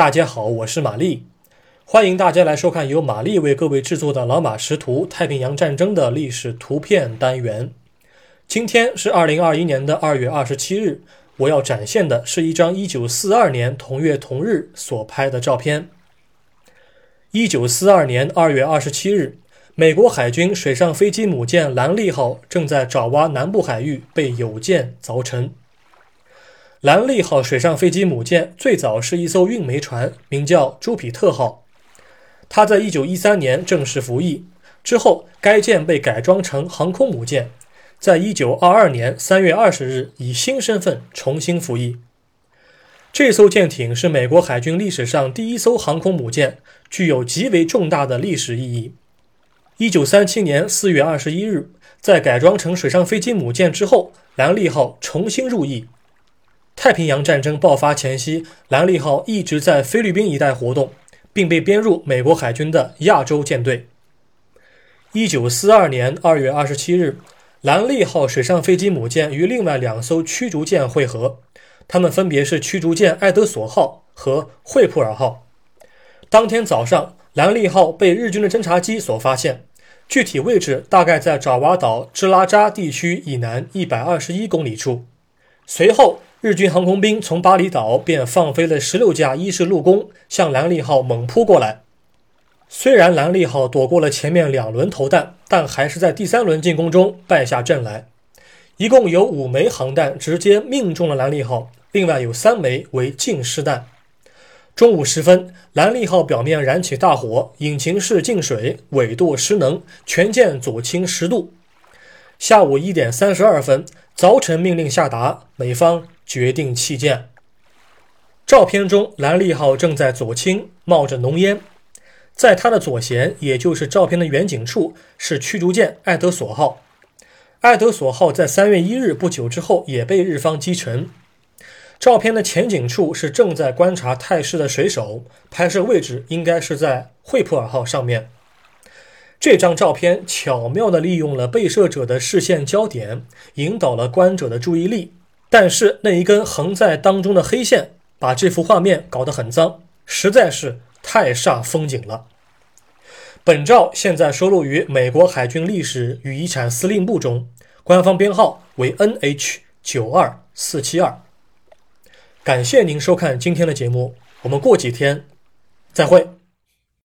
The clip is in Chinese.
大家好，我是玛丽，欢迎大家来收看由玛丽为各位制作的《老马识图：太平洋战争的历史图片》单元。今天是二零二一年的二月二十七日，我要展现的是一张一九四二年同月同日所拍的照片。一九四二年二月二十七日，美国海军水上飞机母舰“兰利号”正在爪哇南部海域被友舰凿沉。兰利号水上飞机母舰最早是一艘运煤船，名叫朱比特号。它在一九一三年正式服役之后，该舰被改装成航空母舰，在一九二二年三月二十日以新身份重新服役。这艘舰艇是美国海军历史上第一艘航空母舰，具有极为重大的历史意义。一九三七年四月二十一日，在改装成水上飞机母舰之后，兰利号重新入役。太平洋战争爆发前夕，兰利号一直在菲律宾一带活动，并被编入美国海军的亚洲舰队。一九四二年二月二十七日，兰利号水上飞机母舰与另外两艘驱逐舰会合，它们分别是驱逐舰爱德索号和惠普尔号。当天早上，兰利号被日军的侦察机所发现，具体位置大概在爪哇岛支拉扎地区以南一百二十一公里处。随后，日军航空兵从巴厘岛便放飞了十六架伊式陆攻，向兰利号猛扑过来。虽然兰利号躲过了前面两轮投弹，但还是在第三轮进攻中败下阵来。一共有五枚航弹直接命中了兰利号，另外有三枚为近湿弹。中午时分，兰利号表面燃起大火，引擎室进水，尾舵失能，全舰左倾十度。下午一点三十二分，凿沉命令下达，美方。决定弃舰。照片中，兰利号正在左倾，冒着浓烟。在它的左舷，也就是照片的远景处，是驱逐舰爱德索号。爱德索号在三月一日不久之后也被日方击沉。照片的前景处是正在观察态势的水手，拍摄位置应该是在惠普尔号上面。这张照片巧妙地利用了被摄者的视线焦点，引导了观者的注意力。但是那一根横在当中的黑线，把这幅画面搞得很脏，实在是太煞风景了。本照现在收录于美国海军历史与遗产司令部中，官方编号为 NH 九二四七二。感谢您收看今天的节目，我们过几天再会。